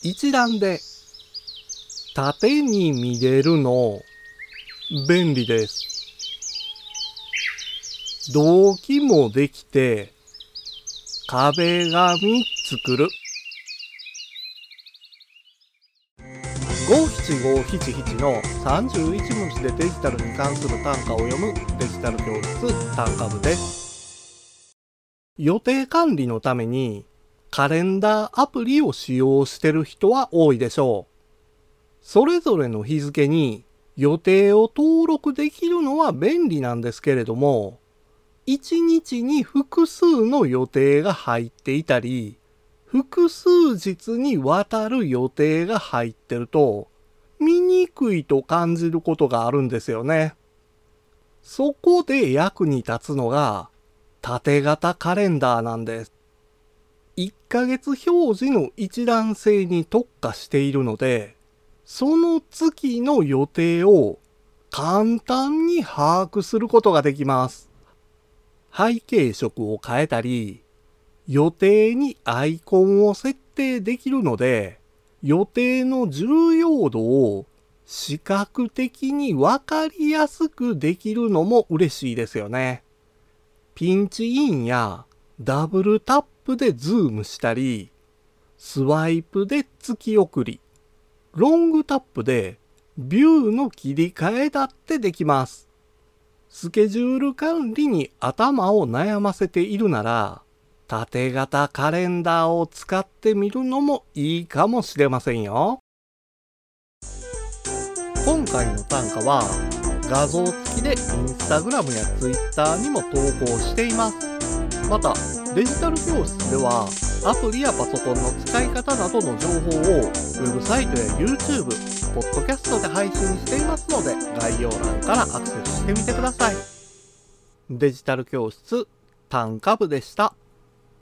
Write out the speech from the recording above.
一覧で縦に見れるの便利です。動機もできて壁紙作る。五七五七七の31文字でデジタルに関する単価を読むデジタル教室単価部です。予定管理のためにカレンダーアプリを使用してる人は多いでしょう。それぞれの日付に予定を登録できるのは便利なんですけれども、1日に複数の予定が入っていたり、複数日にわたる予定が入ってると、見にくいと感じることがあるんですよね。そこで役に立つのが、縦型カレンダーなんです。1ヶ月表示の一覧性に特化しているので、その月の予定を簡単に把握することができます。背景色を変えたり、予定にアイコンを設定できるので、予定の重要度を視覚的にわかりやすくできるのも嬉しいですよね。ピンチインやダブルタップでズームしたり、スワイプで月送り、ロングタップでビューの切り替えだってできます。スケジュール管理に頭を悩ませているなら、縦型カレンダーを使ってみるのもいいかもしれませんよ。今回の単価は画像付きでインスタグラムやツイッターにも投稿しています。また、デジタル教室ではアプリやパソコンの使い方などの情報をウェブサイトや YouTube、ポッドキャストで配信していますので概要欄からアクセスしてみてください。デジタル教室単価部でした。